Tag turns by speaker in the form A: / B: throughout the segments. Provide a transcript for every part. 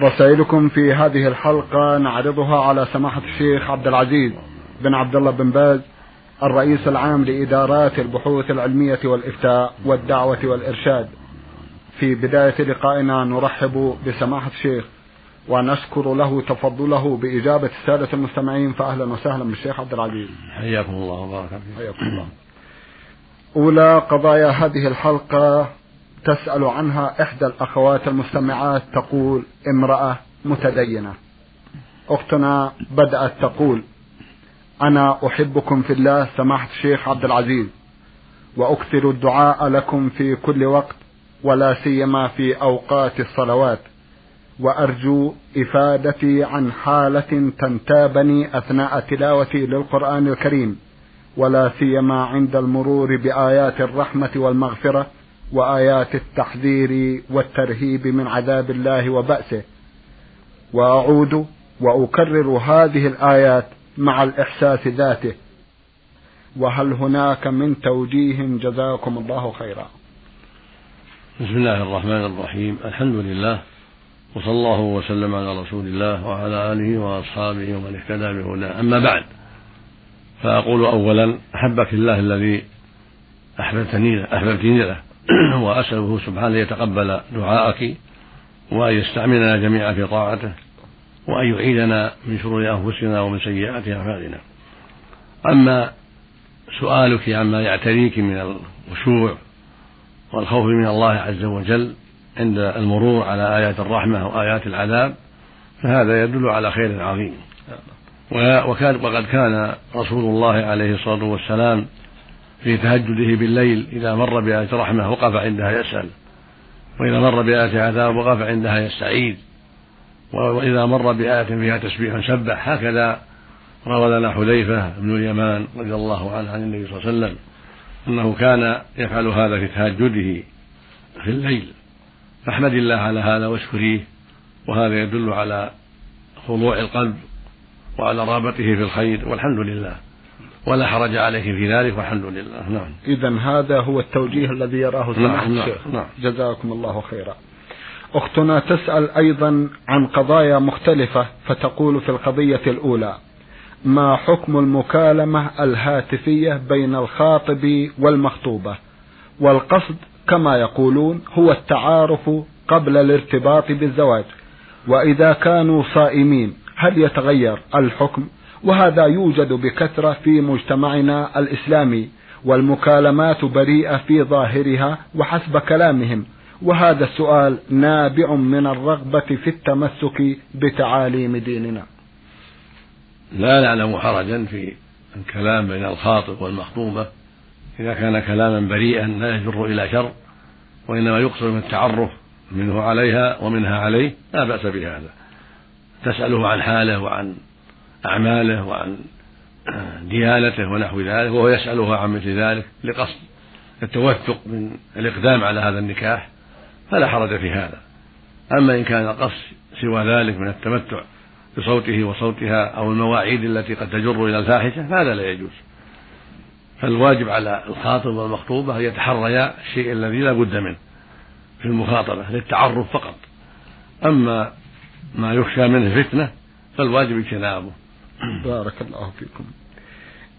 A: رسائلكم في هذه الحلقة نعرضها على سماحة الشيخ عبد العزيز بن عبد الله بن باز الرئيس العام لإدارات البحوث العلمية والإفتاء والدعوة والإرشاد. في بداية لقائنا نرحب بسماحة الشيخ ونشكر له تفضله بإجابة السادة المستمعين فأهلا وسهلا بالشيخ عبد العزيز.
B: حياكم الله وبارك
A: حياكم الله. أولى قضايا هذه الحلقة تسأل عنها إحدى الأخوات المستمعات تقول امرأة متدينة. أختنا بدأت تقول أنا أحبكم في الله سماحة الشيخ عبد العزيز وأكثر الدعاء لكم في كل وقت ولا سيما في أوقات الصلوات وأرجو إفادتي عن حالة تنتابني أثناء تلاوتي للقرآن الكريم ولا سيما عند المرور بآيات الرحمة والمغفرة وآيات التحذير والترهيب من عذاب الله وبأسه. وأعود وأكرر هذه الآيات مع الإحساس ذاته. وهل هناك من توجيه جزاكم الله خيرا.
B: بسم الله الرحمن الرحيم. الحمد لله. وصلى الله وسلم على رسول الله وعلى آله وأصحابه ومن اهتدى بهداه. أما بعد فأقول أولا أحبك الله الذي أحببتني أحببتني له. وأسأله سبحانه يتقبل دعاءك وأن يستعملنا جميعا في طاعته وأن يعيدنا من شرور أنفسنا ومن سيئات أعمالنا. أما سؤالك عما يعتريك من الخشوع والخوف من الله عز وجل عند المرور على آيات الرحمة وآيات العذاب فهذا يدل على خير عظيم. وكان وقد كان رسول الله عليه الصلاة والسلام في تهجده بالليل إذا مر بآية رحمة وقف عندها يسأل وإذا مر بآية عذاب وقف عندها يستعيذ وإذا مر بآية فيها تسبيح سبح هكذا روى لنا حذيفة بن اليمان رضي الله عنه عن النبي صلى الله عليه وسلم أنه كان يفعل هذا في تهجده في الليل. فاحمد الله على هذا واشكريه وهذا يدل على خضوع القلب وعلى رغبته في الخير والحمد لله. ولا حرج عليه في ذلك والحمد لله. نعم.
A: إذا هذا هو التوجيه الذي يراه سماحة
B: نعم
A: الشيخ.
B: نعم.
A: جزاكم الله خيرا. أختنا تسأل أيضا عن قضايا مختلفة فتقول في القضية الأولى ما حكم المكالمة الهاتفية بين الخاطب والمخطوبة؟ والقصد كما يقولون هو التعارف قبل الارتباط بالزواج. وإذا كانوا صائمين هل يتغير الحكم؟ وهذا يوجد بكثرة في مجتمعنا الإسلامي والمكالمات بريئة في ظاهرها وحسب كلامهم. وهذا السؤال نابع من الرغبة في التمسك بتعاليم ديننا.
B: لا نعلم حرجا في الكلام بين الخاطب والمخطوبة. إذا كان كلاما بريئا لا يجر إلى شر وإنما يقصد من التعرف منه عليها ومنها عليه. لا بأس بهذا. تسأله عن حاله وعن أعماله وعن ديانته ونحو ذلك وهو يسألها عن مثل ذلك لقصد التوثق من الإقدام على هذا النكاح فلا حرج في هذا. أما إن كان القصد سوى ذلك من التمتع بصوته وصوتها أو المواعيد التي قد تجر إلى الفاحشة فهذا لا يجوز. فالواجب على الخاطب والمخطوبة أن يتحريا الشيء الذي لا بد منه في المخاطبة للتعرف فقط. أما ما يخشى منه فتنة فالواجب اجتنابه.
A: بارك الله فيكم.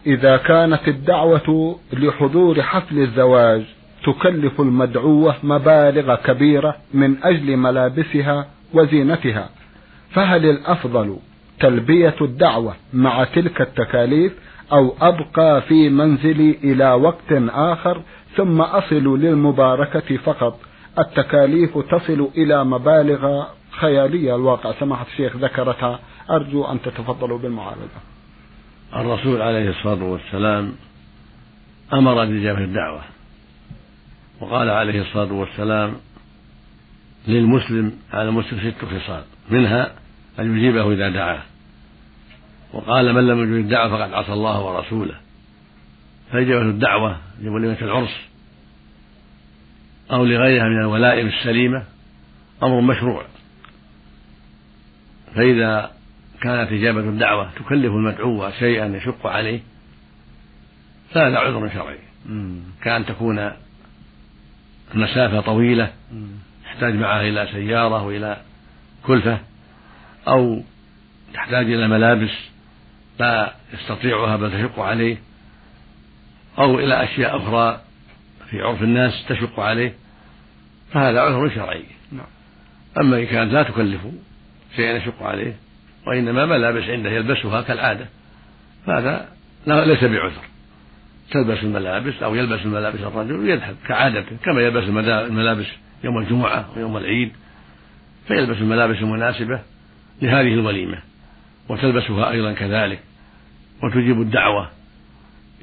A: إذا كانت الدعوة لحضور حفل الزواج تكلف المدعوة مبالغ كبيرة من أجل ملابسها وزينتها فهل الأفضل تلبية الدعوة مع تلك التكاليف أو أبقى في منزلي إلى وقت آخر ثم أصل للمباركة فقط؟ التكاليف تصل إلى مبالغ خيالية. الواقع سماحة الشيخ ذكرتها أرجو أن تتفضلوا بالمعالجة
B: الرسول عليه الصلاة والسلام أمر بإجابة الدعوة وقال عليه الصلاة والسلام للمسلم على المسلم ست خصال منها أن يجيبه إذا دعاه. وقال من لم يجب الدعوة فقد عصى الله ورسوله. فإجابة الدعوة لوليمة العرس أو لغيرها من الولائم السليمة أمر مشروع. فإذا كانت إجابة الدعوة تكلف المدعو شيئا يشق عليه فهذا عذر شرعي. كأن تكون المسافة طويلة يحتاج معها إلى سيارة وإلى كلفة أو تحتاج إلى ملابس لا يستطيعها بل تشق عليه أو إلى أشياء أخرى في عرف الناس تشق عليه فهذا عذر شرعي. نعم. أما إن كانت لا تكلف شيئا يشق عليه وإنما ملابس عنده يلبسها كالعادة. فهذا ليس بعذر. تلبس الملابس أو يلبس الملابس الرجل ويذهب كعادته كما يلبس الملابس يوم الجمعة ويوم العيد. فيلبس الملابس المناسبة لهذه الوليمة. وتلبسها أيضا كذلك. وتجيب الدعوة.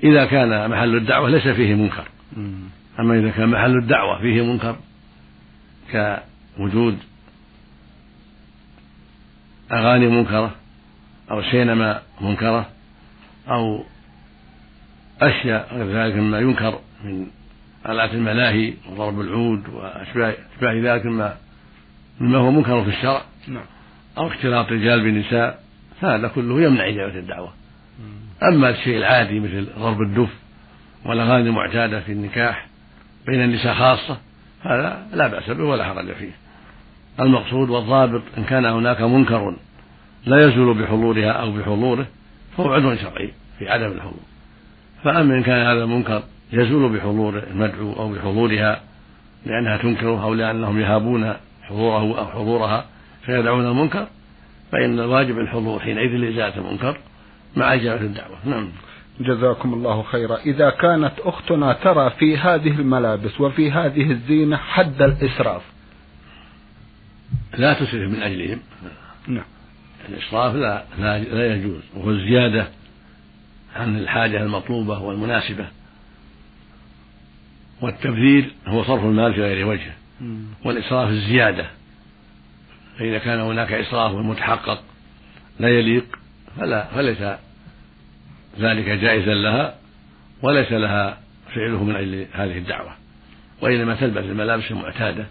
B: إذا كان محل الدعوة ليس فيه منكر. أما إذا كان محل الدعوة فيه منكر كوجود أغاني منكرة أو سينما منكرة أو أشياء غير ذلك مما ينكر من آلات الملاهي وضرب العود وأشباه ذلك مما مما هو منكر في الشرع. نعم. أو اختلاط رجال بنساء هذا كله يمنع إجابة الدعوة. أما الشيء العادي مثل ضرب الدف والأغاني المعتادة في النكاح بين النساء خاصة هذا لا بأس به ولا حرج فيه. المقصود والضابط إن كان هناك منكر لا يزول بحضورها أو بحضوره فهو عذر شرعي في عدم الحضور. فأما إن كان هذا المنكر يزول بحضور المدعو أو بحضورها لأنها تنكره أو لأنهم يهابون حضوره أو حضورها فيدعون المنكر فإن الواجب الحضور حينئذ لإزالة المنكر مع إجابة الدعوة. نعم.
A: جزاكم الله خيرا. إذا كانت أختنا ترى في هذه الملابس وفي هذه الزينة حد الإسراف
B: لا تسرف من أجلهم. نعم. الإسراف لا, لا, لا يجوز. وهو الزيادة عن الحاجة المطلوبة والمناسبة. والتبذير هو صرف المال في غير وجهه والإسراف الزيادة. فإذا كان هناك إسراف متحقق لا يليق فلا فليس ذلك جائزا لها وليس لها فعله من أجل هذه الدعوة. وإنما تلبس الملابس المعتادة.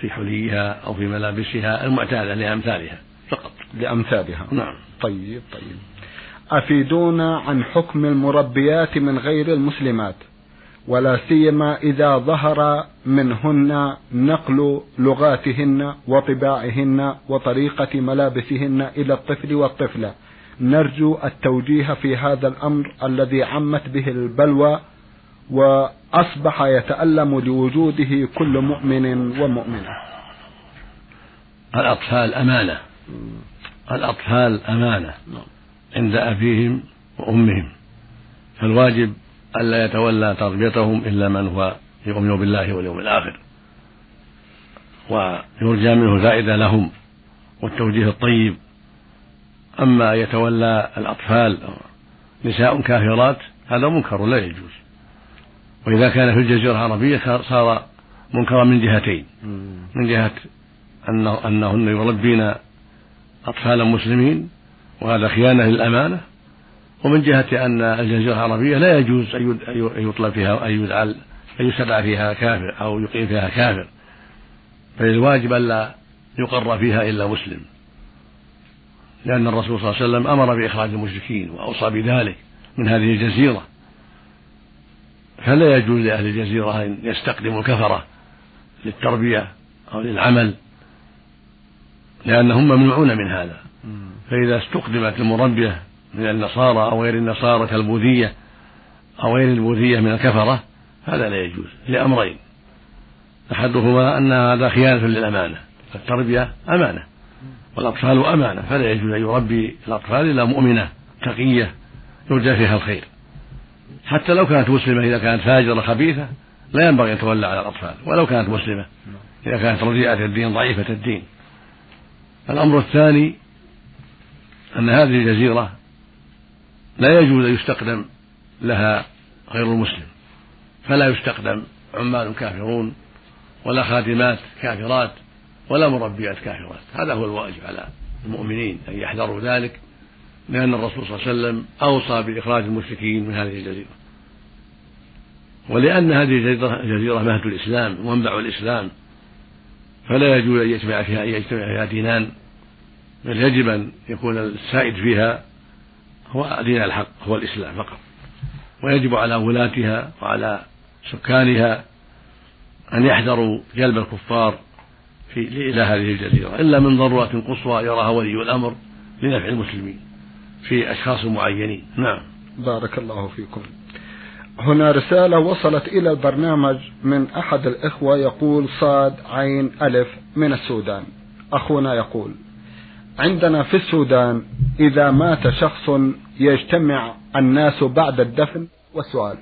B: في حليها أو في ملابسها المعتادة لأمثالها فقط.
A: لأمثالها.
B: نعم.
A: طيب طيب. أفيدونا عن حكم المربيات من غير المسلمات ولا سيما إذا ظهر منهن نقل لغاتهن وطباعهن وطريقة ملابسهن إلى الطفل والطفلة. نرجو التوجيه في هذا الأمر الذي عمت به البلوى وأصبح يتألم لوجوده كل مؤمن ومؤمنة.
B: الأطفال أمانة. الأطفال أمانة عند أبيهم وأمهم. فالواجب ألا يتولى تربيتهم إلا من هو يؤمن بالله واليوم الآخر. ويرجى منه الفائدة لهم والتوجيه الطيب. أما يتولى الأطفال نساء كافرات هذا منكر لا يجوز. وإذا كان في الجزيرة العربية صار منكرا من جهتين. من جهة أنه أنهن يربين أطفالا مسلمين وهذا خيانة للأمانة. ومن جهة أن الجزيرة العربية لا يجوز أن يطلب فيها أن يجعل أن يسبع فيها كافر أو يقيم فيها كافر. فالواجب ألا يقر فيها إلا مسلم. لأن الرسول صلى الله عليه وسلم أمر بإخراج المشركين وأوصى بذلك من هذه الجزيرة. فلا يجوز لأهل الجزيرة أن يستقدموا الكفرة للتربية أو للعمل لأنهم ممنوعون من هذا. فإذا استقدمت المربية من النصارى أو غير النصارى كالبوذية أو غير البوذية من الكفرة هذا لا يجوز لأمرين. أحدهما أن هذا خيانة للأمانة فالتربية أمانة والأطفال أمانة فلا يجوز أن يربي الأطفال إلا مؤمنة تقية يرجى فيها الخير. حتى لو كانت مسلمة إذا كانت فاجرة خبيثة لا ينبغي أن تولى على الأطفال ولو كانت مسلمة إذا كانت رديئة الدين ضعيفة الدين. الأمر الثاني أن هذه الجزيرة لا يجوز أن يستخدم لها غير المسلم فلا يستخدم عمال كافرون ولا خادمات كافرات ولا مربيات كافرات. هذا هو الواجب على المؤمنين أن يحذروا ذلك. لأن الرسول صلى الله عليه وسلم أوصى بإخراج المشركين من هذه الجزيرة. ولأن هذه الجزيرة جزيرة مهد الإسلام ومنبع الإسلام فلا يجوز أن يجتمع فيها أن يجتمع فيها دينان بل يجب أن يكون السائد فيها هو دين الحق هو الإسلام فقط. ويجب على ولاتها وعلى سكانها أن يحذروا جلب الكفار في إلى هذه الجزيرة. إلا من ضرورة قصوى يراها ولي الأمر لنفع المسلمين. في أشخاص معينين. نعم.
A: بارك الله فيكم. هنا رسالة وصلت إلى البرنامج من أحد الإخوة يقول صاد عين ألف من السودان. أخونا يقول عندنا في السودان إذا مات شخص يجتمع الناس بعد الدفن؟ والسؤال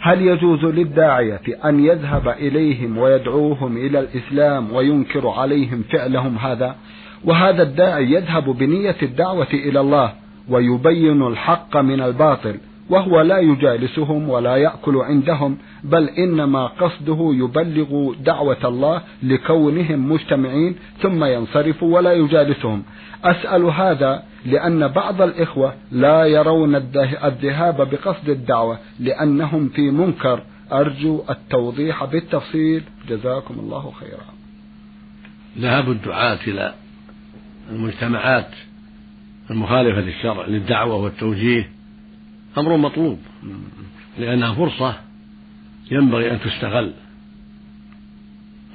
A: هل يجوز للداعية أن يذهب إليهم ويدعوهم إلى الإسلام وينكر عليهم فعلهم هذا؟ وهذا الداعي يذهب بنية الدعوة إلى الله ويبين الحق من الباطل وهو لا يجالسهم ولا يأكل عندهم بل إنما قصده يبلغ دعوة الله لكونهم مجتمعين ثم ينصرف ولا يجالسهم. أسأل هذا لأن بعض الإخوة لا يرون الذهاب بقصد الدعوة لأنهم في منكر. أرجو التوضيح بالتفصيل. جزاكم الله خيرا.
B: ذهاب الدعاة إلى المجتمعات المخالفة للشرع للدعوة والتوجيه أمر مطلوب لأنها فرصة ينبغي أن تستغل.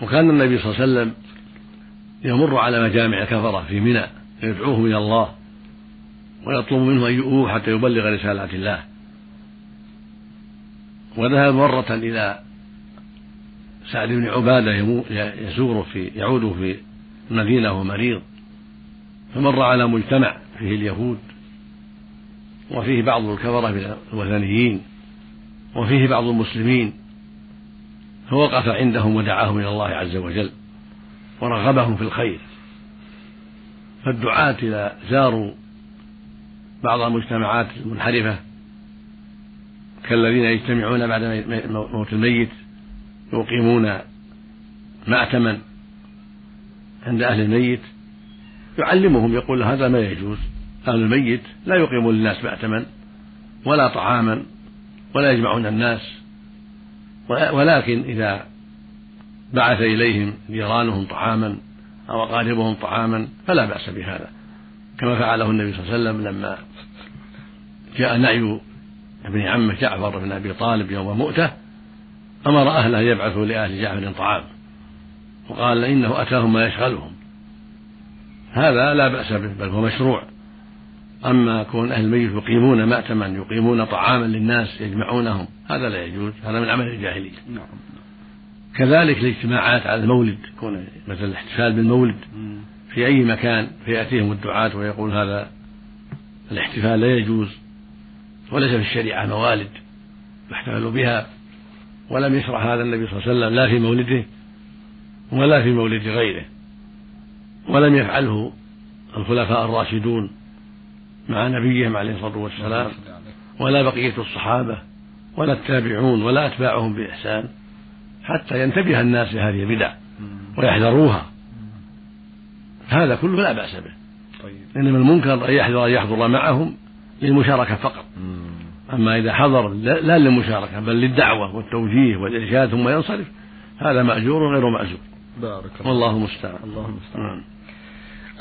B: وكان النبي صلى الله عليه وسلم يمر على مجامع الكفرة في منى يدعوهم إلى الله ويطلب منه أن يؤوه حتى يبلغ رسالات الله. وذهب مرة إلى سعد بن عبادة يزوره في يعود في المدينة وهو مريض فمر على مجتمع فيه اليهود وفيه بعض الكفرة من الوثنيين وفيه بعض المسلمين فوقف عندهم ودعاهم إلى الله عز وجل ورغبهم في الخير. فالدعاة إذا زاروا بعض المجتمعات المنحرفة كالذين يجتمعون بعد موت الميت يقيمون مأتما عند أهل الميت يعلمهم يقول هذا ما يجوز أهل الميت لا يقيمون للناس مأتما ولا طعاما ولا يجمعون الناس ولكن إذا بعث إليهم جيرانهم طعاما أو أقاربهم طعاما فلا بأس بهذا. كما فعله النبي صلى الله عليه وسلم لما جاء نعي ابن عمه جعفر بن أبي طالب يوم مؤتة أمر أهله يبعثوا لأهل جعفر طعام وقال إنه أتاهم ما يشغلهم. هذا لا بأس به بل هو مشروع. أما كون أهل الميت يقيمون مأتما يقيمون طعاما للناس يجمعونهم هذا لا يجوز هذا من عمل الجاهلية. نعم. كذلك الاجتماعات على المولد يكون مثل الاحتفال بالمولد في أي مكان فيأتيهم الدعاة ويقول هذا الاحتفال لا يجوز وليس في الشريعة موالد يحتفل بها ولم يشرع هذا النبي صلى الله عليه وسلم لا في مولده ولا في مولد غيره. ولم يفعله الخلفاء الراشدون مع نبيهم عليه الصلاة والسلام ولا بقية الصحابة ولا التابعون ولا أتباعهم بإحسان حتى ينتبه الناس لهذه البدع ويحذروها. هذا كله لا بأس به. طيب. إنما المنكر أن يحذر أن يحضر معهم للمشاركة فقط. أما إذا حضر لا للمشاركة بل للدعوة والتوجيه والإرشاد ثم ينصرف هذا مأجور غير مأجور. بارك الله والله المستعان. الله المستعان.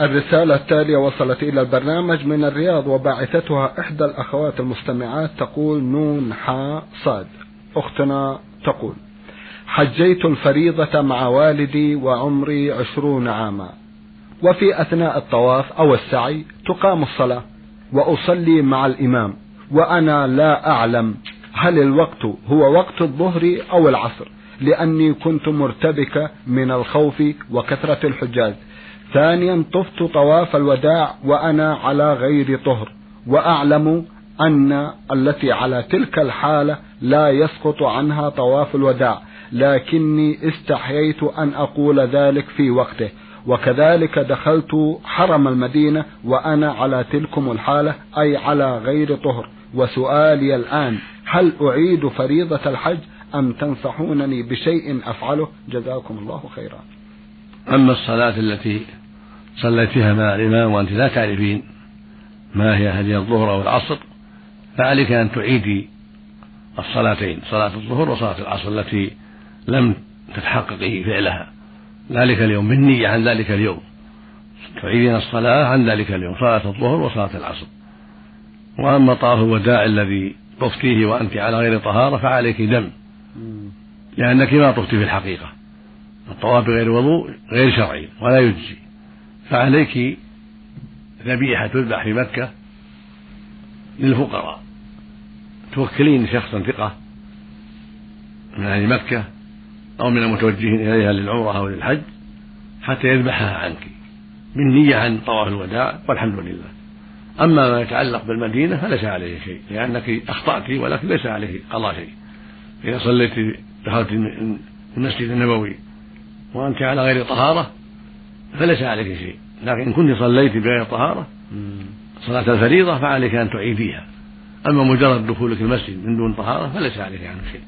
A: الرسالة التالية وصلت إلى البرنامج من الرياض وباعثتها إحدى الأخوات المستمعات تقول نون حا صاد. أختنا تقول حجيت الفريضة مع والدي وعمري عشرون عاما وفي أثناء الطواف أو السعي تقام الصلاة وأصلي مع الإمام وأنا لا أعلم هل الوقت هو وقت الظهر أو العصر لأني كنت مرتبكة من الخوف وكثرة الحجاج ثانيا طفت طواف الوداع وأنا على غير طهر وأعلم أن التي على تلك الحالة لا يسقط عنها طواف الوداع لكني استحييت أن أقول ذلك في وقته. وكذلك دخلت حرم المدينة وأنا على تلكم الحالة أي على غير طهر. وسؤالي الآن هل أعيد فريضة الحج أم تنصحونني بشيء أفعله؟ جزاكم الله خيرا.
B: أما الصلاة التي صليت فيها مع الإمام وأنت لا تعرفين ما هي هل هي الظهر أو العصر فعليك أن تعيدي الصلاتين صلاة الظهر وصلاة العصر التي لم تتحققي فعلها. ذلك اليوم بالنية عن ذلك اليوم. تعيدين الصلاة عن ذلك اليوم صلاة الظهر وصلاة العصر. وأما طواف الوداع الذي طفتيه وأنت على غير طهارة فعليك دم لأنك ما طفت في الحقيقة. الطواف بغير وضوء غير شرعي ولا يجزي. فعليك ذبيحة تذبح في مكة للفقراء. توكلين شخصا ثقة من أهل مكة أو من المتوجهين إليها للعمرة أو للحج حتى يذبحها عنك. بالنية عن طواف الوداع والحمد لله. أما ما يتعلق بالمدينة فليس عليه شيء لأنك أخطأت ولكن ليس عليه قضاء شيء. إذا صليت دخلت المسجد النبوي وأنت على غير طهارة فليس عليك شيء. لكن إن كنت صليت بغير طهارة صلاة الفريضة فعليك أن تعيديها أما مجرد دخولك المسجد من دون طهارة فليس عليك عنه شيء.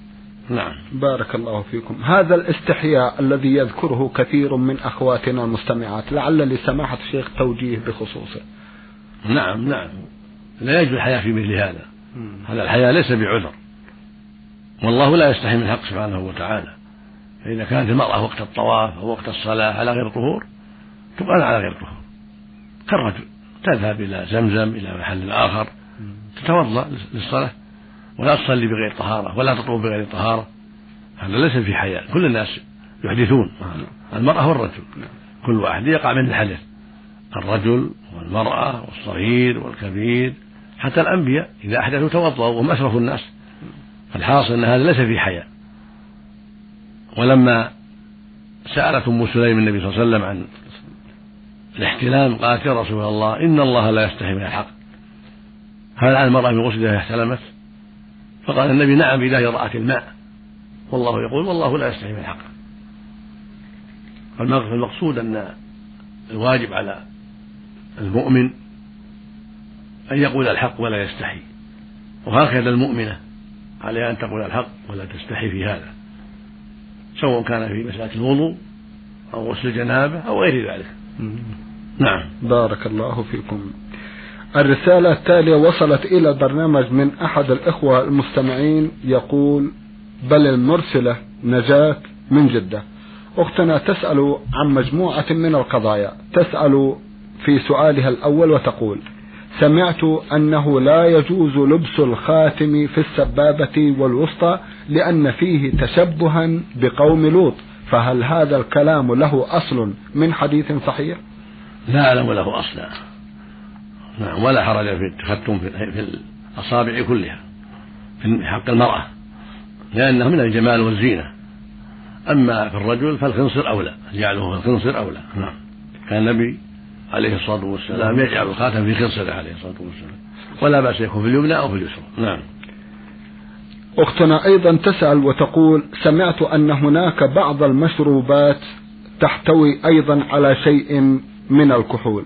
B: نعم.
A: بارك الله فيكم. هذا الاستحياء الذي يذكره كثير من أخواتنا المستمعات لعل لسماحة الشيخ توجيه بخصوصه.
B: نعم نعم. لا يجوز الحياة في مثل هذا. هذا الحياة ليس بعذر. والله لا يستحي من الحق سبحانه وتعالى. فإذا كانت المرأة وقت الطواف أو وقت الصلاة على غير طهور تقال على غير طهور كالرجل تذهب إلى زمزم إلى محل آخر تتوضأ للصلاة ولا تصلي بغير طهارة ولا تطوف بغير طهارة. هذا ليس في حياة. كل الناس يحدثون. المرأة والرجل. كل واحد يقع من الحدث. الرجل والمرأة والصغير والكبير حتى الأنبياء إذا أحدثوا توضأوا وهم أشرف الناس. فالحاصل أن هذا ليس في حياة. ولما سألت أم سليم النبي صلى الله عليه وسلم عن الاحتلام قالت يا رسول الله إن الله لا يستحي من الحق. هل على المرأة من غسل إذا احتلمت؟ فقال النبي نعم إذا رأت الماء. والله يقول والله لا يستحي من الحق. فالمقصود أن الواجب على المؤمن أن يقول الحق ولا يستحي. وهكذا المؤمنة عليها أن تقول الحق ولا تستحي في هذا. سواء كان في مسألة الوضوء أو غسل الجنابة أو غير ذلك. نعم.
A: بارك الله فيكم. الرسالة التالية وصلت إلى البرنامج من أحد الإخوة المستمعين يقول بل المرسلة نجاة من جدة. أختنا تسأل عن مجموعة من القضايا. تسأل في سؤالها الأول وتقول سمعت أنه لا يجوز لبس الخاتم في السبابة والوسطى لأن فيه تشبها بقوم لوط فهل هذا الكلام له أصل من حديث صحيح؟
B: لا أعلم له أصلا نعم ولا حرج في التختم في الأصابع كلها في حق المرأة لأنه من الجمال والزينة. أما في الرجل فالخنصر أولى جعله في الخنصر أولى. نعم. كان النبي عليه الصلاة والسلام يجعل الخاتم في خنصره عليه الصلاة والسلام. ولا بأس يكون في اليمنى أو في اليسرى. نعم.
A: أختنا أيضا تسأل وتقول سمعت أن هناك بعض المشروبات تحتوي أيضا على شيء من الكحول.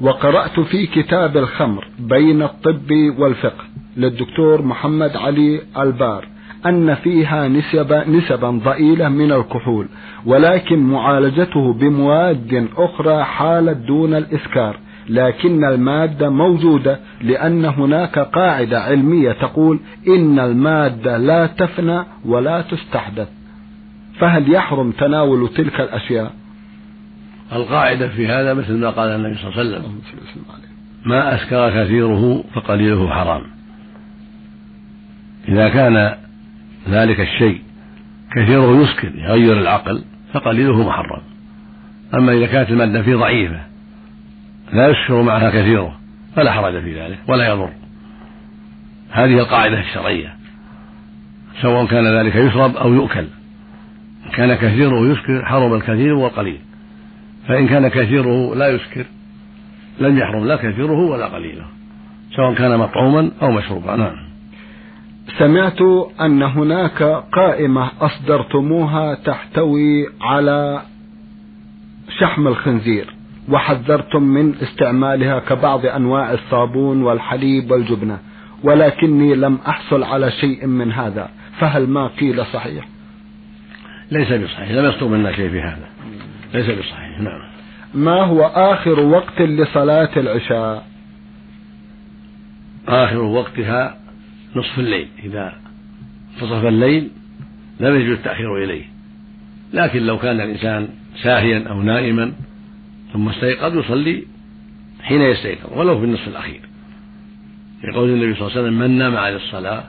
A: وقرأت في كتاب الخمر بين الطب والفقه للدكتور محمد علي البار أن فيها نسب نسبا ضئيلة من الكحول ولكن معالجته بمواد أخرى حالت دون الإسكار لكن المادة موجودة لأن هناك قاعدة علمية تقول إن المادة لا تفنى ولا تستحدث. فهل يحرم تناول تلك الأشياء؟
B: القاعدة في هذا مثل ما قال النبي صلى الله عليه وسلم. ما أسكر كثيره فقليله حرام. إذا كان ذلك الشيء كثيره يسكر يغير العقل فقليله محرم. أما إذا كانت المادة فيه ضعيفة لا يسكر معها كثيره فلا حرج في ذلك ولا يضر. هذه القاعدة الشرعية. سواء كان ذلك يشرب أو يؤكل. كان كثيره يسكر حرم الكثير والقليل. فإن كان كثيره لا يسكر. لم يحرم لا كثيره ولا قليله. سواء كان مطعوما أو مشروبا. نعم.
A: سمعت أن هناك قائمة أصدرتموها تحتوي على شحم الخنزير وحذرتم من استعمالها كبعض أنواع الصابون والحليب والجبنة ولكني لم أحصل على شيء من هذا فهل ما قيل صحيح؟
B: ليس بصحيح لم يصدر منا شيء في هذا. ليس بصحيح. نعم.
A: ما هو آخر وقت لصلاة العشاء؟
B: آخر وقتها نصف الليل. إذا انتصف الليل لم يجوز التأخير إليه. لكن لو كان الإنسان ساهيا أو نائما ثم استيقظ يصلي حين يستيقظ ولو في النصف الأخير. لقول النبي صلى الله عليه وسلم من نام عن الصلاة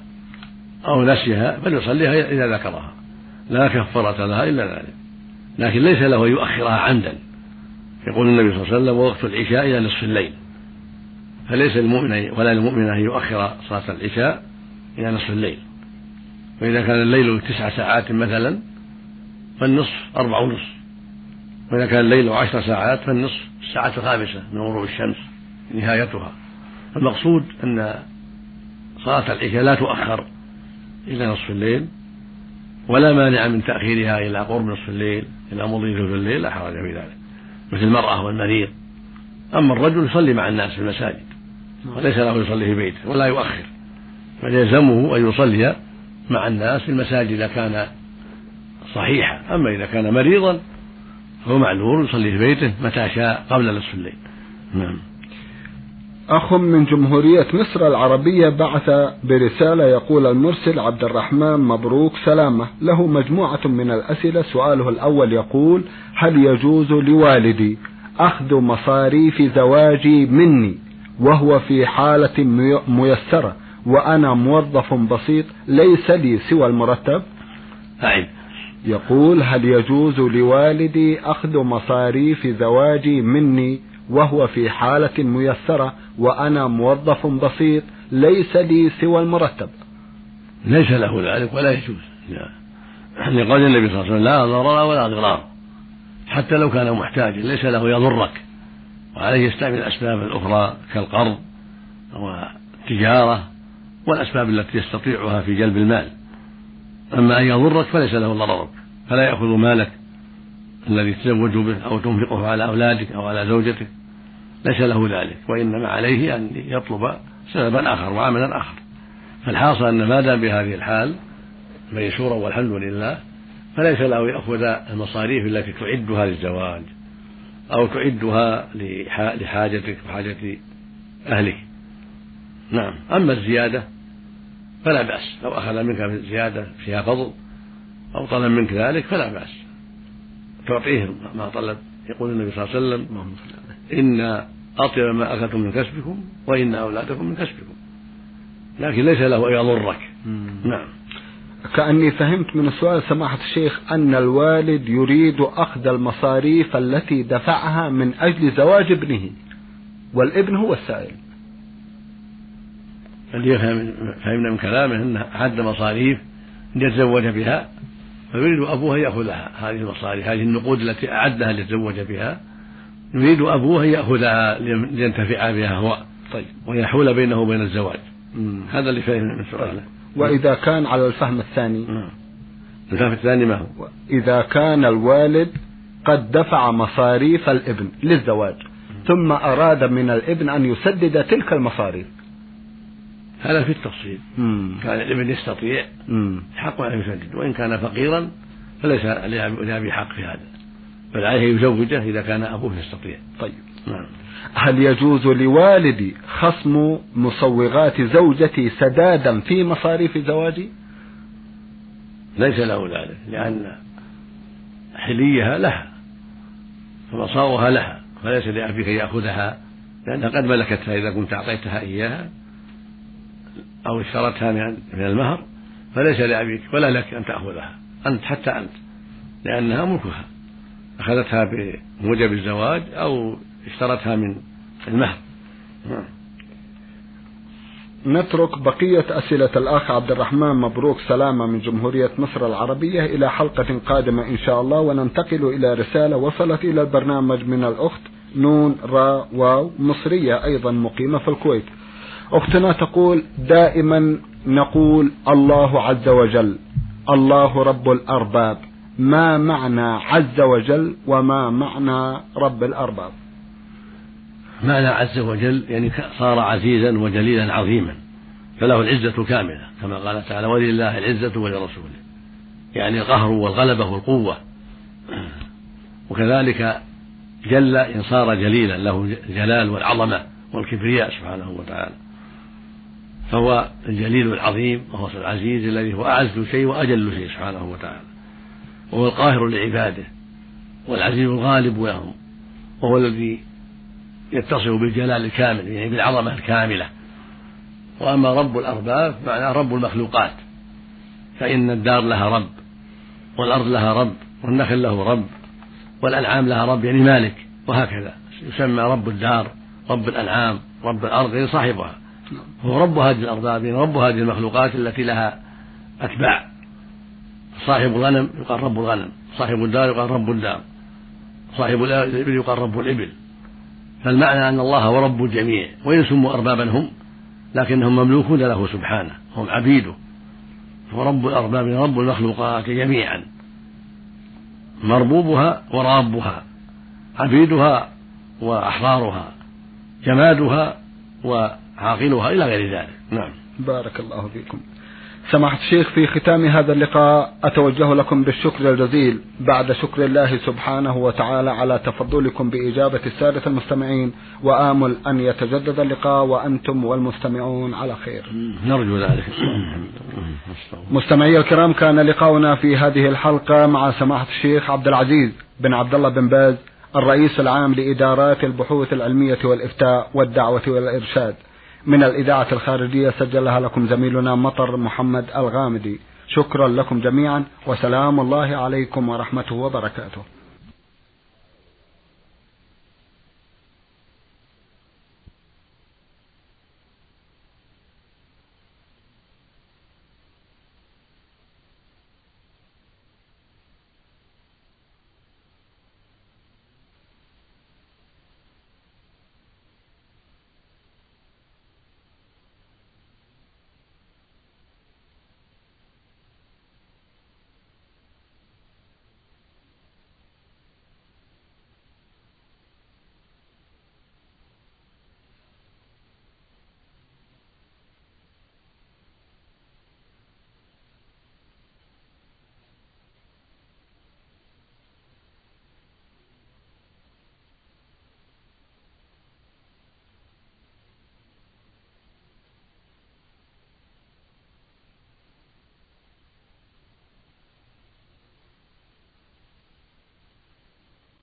B: أو نسيها فليصليها إذا ذكرها. لا كفارة لها إلا ذلك. لكن ليس له أن يؤخرها عمدا. يقول النبي صلى الله عليه وسلم ووقت العشاء إلى نصف الليل. فليس المؤمن ولا المؤمن أن يؤخر صلاة العشاء إلى نصف الليل. وإذا كان الليل تسع ساعات مثلا فالنصف أربع ونصف. وإذا كان الليل عشر ساعات فالنصف الساعة الخامسة من غروب الشمس نهايتها. المقصود أن صلاة العشاء لا تؤخر إلى نصف الليل. ولا مانع من تأخيرها إلى قرب نصف الليل إلى مضي ثلث الليل لا حرج في ذلك. مثل المرأة والمريض. أما الرجل يصلي مع الناس في المساجد وليس له يصلي في بيته ولا يؤخر. بل يلزمه أن يصلي مع الناس في المساجد إذا كان صحيحا. أما إذا كان مريضا فهو معذور يصلي في بيته متى شاء قبل نصف الليل. نعم.
A: أخ من جمهورية مصر العربية بعث برسالة يقول المرسل عبد الرحمن مبروك سلامة. له مجموعة من الأسئلة. سؤاله الأول يقول هل يجوز لوالدي أخذ مصاريف زواجي مني وهو في حالة ميسرة وأنا موظف بسيط ليس لي سوى المرتب؟
B: أعد
A: يقول هل يجوز لوالدي أخذ مصاريف زواجي مني وهو في حالة ميسرة وأنا موظف بسيط ليس لي سوى المرتب.
B: ليس له ذلك ولا يجوز. لقول النبي صلى الله عليه وسلم لا ضرر ولا ضرار. حتى لو كان محتاجا ليس له يضرك. وعليه يستعمل الأسباب الأخرى كالقرض والتجارة والأسباب التي يستطيعها في جلب المال. أما أن يضرك فليس له ضررك. فلا يأخذ مالك الذي تزوج به أو تنفقه على أولادك أو على زوجتك. ليس له ذلك وإنما عليه أن يطلب سببا آخر وعملا آخر. فالحاصل أن ما دام بهذه الحال ميسورا والحمد لله فليس له يأخذ المصاريف التي تعدها للزواج أو تعدها لحاجتك وحاجة أهلك. نعم. أما الزيادة فلا بأس. لو أخذ منك زيادة فيها فضل أو طلب منك ذلك فلا بأس. تعطيه ما طلب يقول النبي صلى الله عليه وسلم. إن أطيب ما أخذتم من كسبكم وإن أولادكم من كسبكم. لكن ليس له أن يضرك. نعم.
A: كأني فهمت من السؤال سماحة الشيخ أن الوالد يريد أخذ المصاريف التي دفعها من أجل زواج ابنه والابن هو السائل.
B: اللي فهمنا من كلامه أنه حد مصاريف ليتزوج بها؟ فيريد أبوه أن يأخذها هذه المصاريف هذه النقود التي أعدها ليتزوج بها. يريد أبوه أن يأخذها لينتفع بها هو. طيب. ويحول بينه وبين الزواج. مم. هذا اللي فهم من سؤاله
A: وإذا كان على الفهم الثاني؟
B: الفهم الثاني ما هو؟
A: إذا كان الوالد قد دفع مصاريف الابن للزواج ثم أراد من الابن أن يسدد تلك المصاريف.
B: هذا في التفصيل. كان الابن يستطيع حق أن يسدد وإن كان فقيرا فليس لأبي حق في هذا. بل عليه يزوجه إذا كان أبوه يستطيع.
A: طيب. نعم. هل يجوز لوالدي خصم مصوغات زوجتي سدادا في مصاريف زواجي؟
B: ليس له ذلك لأن حليها لها ومصاوها لها فليس لأبيك أن يأخذها لأنها قد ملكتها إذا كنت أعطيتها إياها أو اشترتها من المهر فليس لأبيك ولا لك أن تأخذها أنت حتى أنت لأنها ملكها. أخذتها بموجب الزواج أو اشترتها من المهر نعم.
A: نترك بقية أسئلة الأخ عبد الرحمن مبروك سلامة من جمهورية مصر العربية إلى حلقة قادمة إن شاء الله وننتقل إلى رسالة وصلت إلى البرنامج من الأخت نون را واو مصرية أيضا مقيمة في الكويت أختنا تقول دائما نقول الله عز وجل الله رب الأرباب ما معنى عز وجل وما معنى رب الأرباب.
B: معنى عز وجل يعني صار عزيزا وجليلا عظيما فله العزة كاملة كما قال تعالى ولله العزة ولرسوله. يعني القهر والغلبة والقوة. وكذلك جل إن صار جليلا له الجلال والعظمة والكبرياء سبحانه وتعالى. فهو الجليل العظيم وهو العزيز الذي هو أعز شيء وأجل شيء سبحانه وتعالى. وهو القاهر لعباده والعزيز الغالب لهم وهو الذي يتصف بالجلال الكامل يعني بالعظمة الكاملة. وأما رب الأرباب معناه رب المخلوقات فإن الدار لها رب والأرض لها رب والنخل له رب والأنعام لها رب يعني مالك وهكذا. يسمى رب الدار رب الأنعام رب الأرض يعني صاحبها. هو رب هذه الأرباب يعني رب هذه المخلوقات التي لها أتباع. صاحب الغنم يقال رب الغنم صاحب الدار يقال رب الدار صاحب الإبل يقال رب الإبل. فالمعنى أن الله هو رب الجميع وإن سموا أربابا هم لكنهم مملوكون له سبحانه هم عبيده. هو رب الأرباب رب المخلوقات جميعا. مربوبها ورابها عبيدها وأحرارها جمادها وعاقلها إلى غير ذلك. نعم.
A: بارك الله فيكم. سماحة الشيخ في ختام هذا اللقاء أتوجه لكم بالشكر الجزيل بعد شكر الله سبحانه وتعالى على تفضلكم بإجابة السادة المستمعين وآمل أن يتجدد اللقاء وأنتم والمستمعون على خير.
B: نرجو ذلك.
A: مستمعي الكرام كان لقاؤنا في هذه الحلقة مع سماحة الشيخ عبد العزيز بن عبد الله بن باز الرئيس العام لإدارات البحوث العلمية والإفتاء والدعوة والإرشاد. من الإذاعة الخارجية سجلها لكم زميلنا مطر محمد الغامدي. شكرا لكم جميعا وسلام الله عليكم ورحمته وبركاته.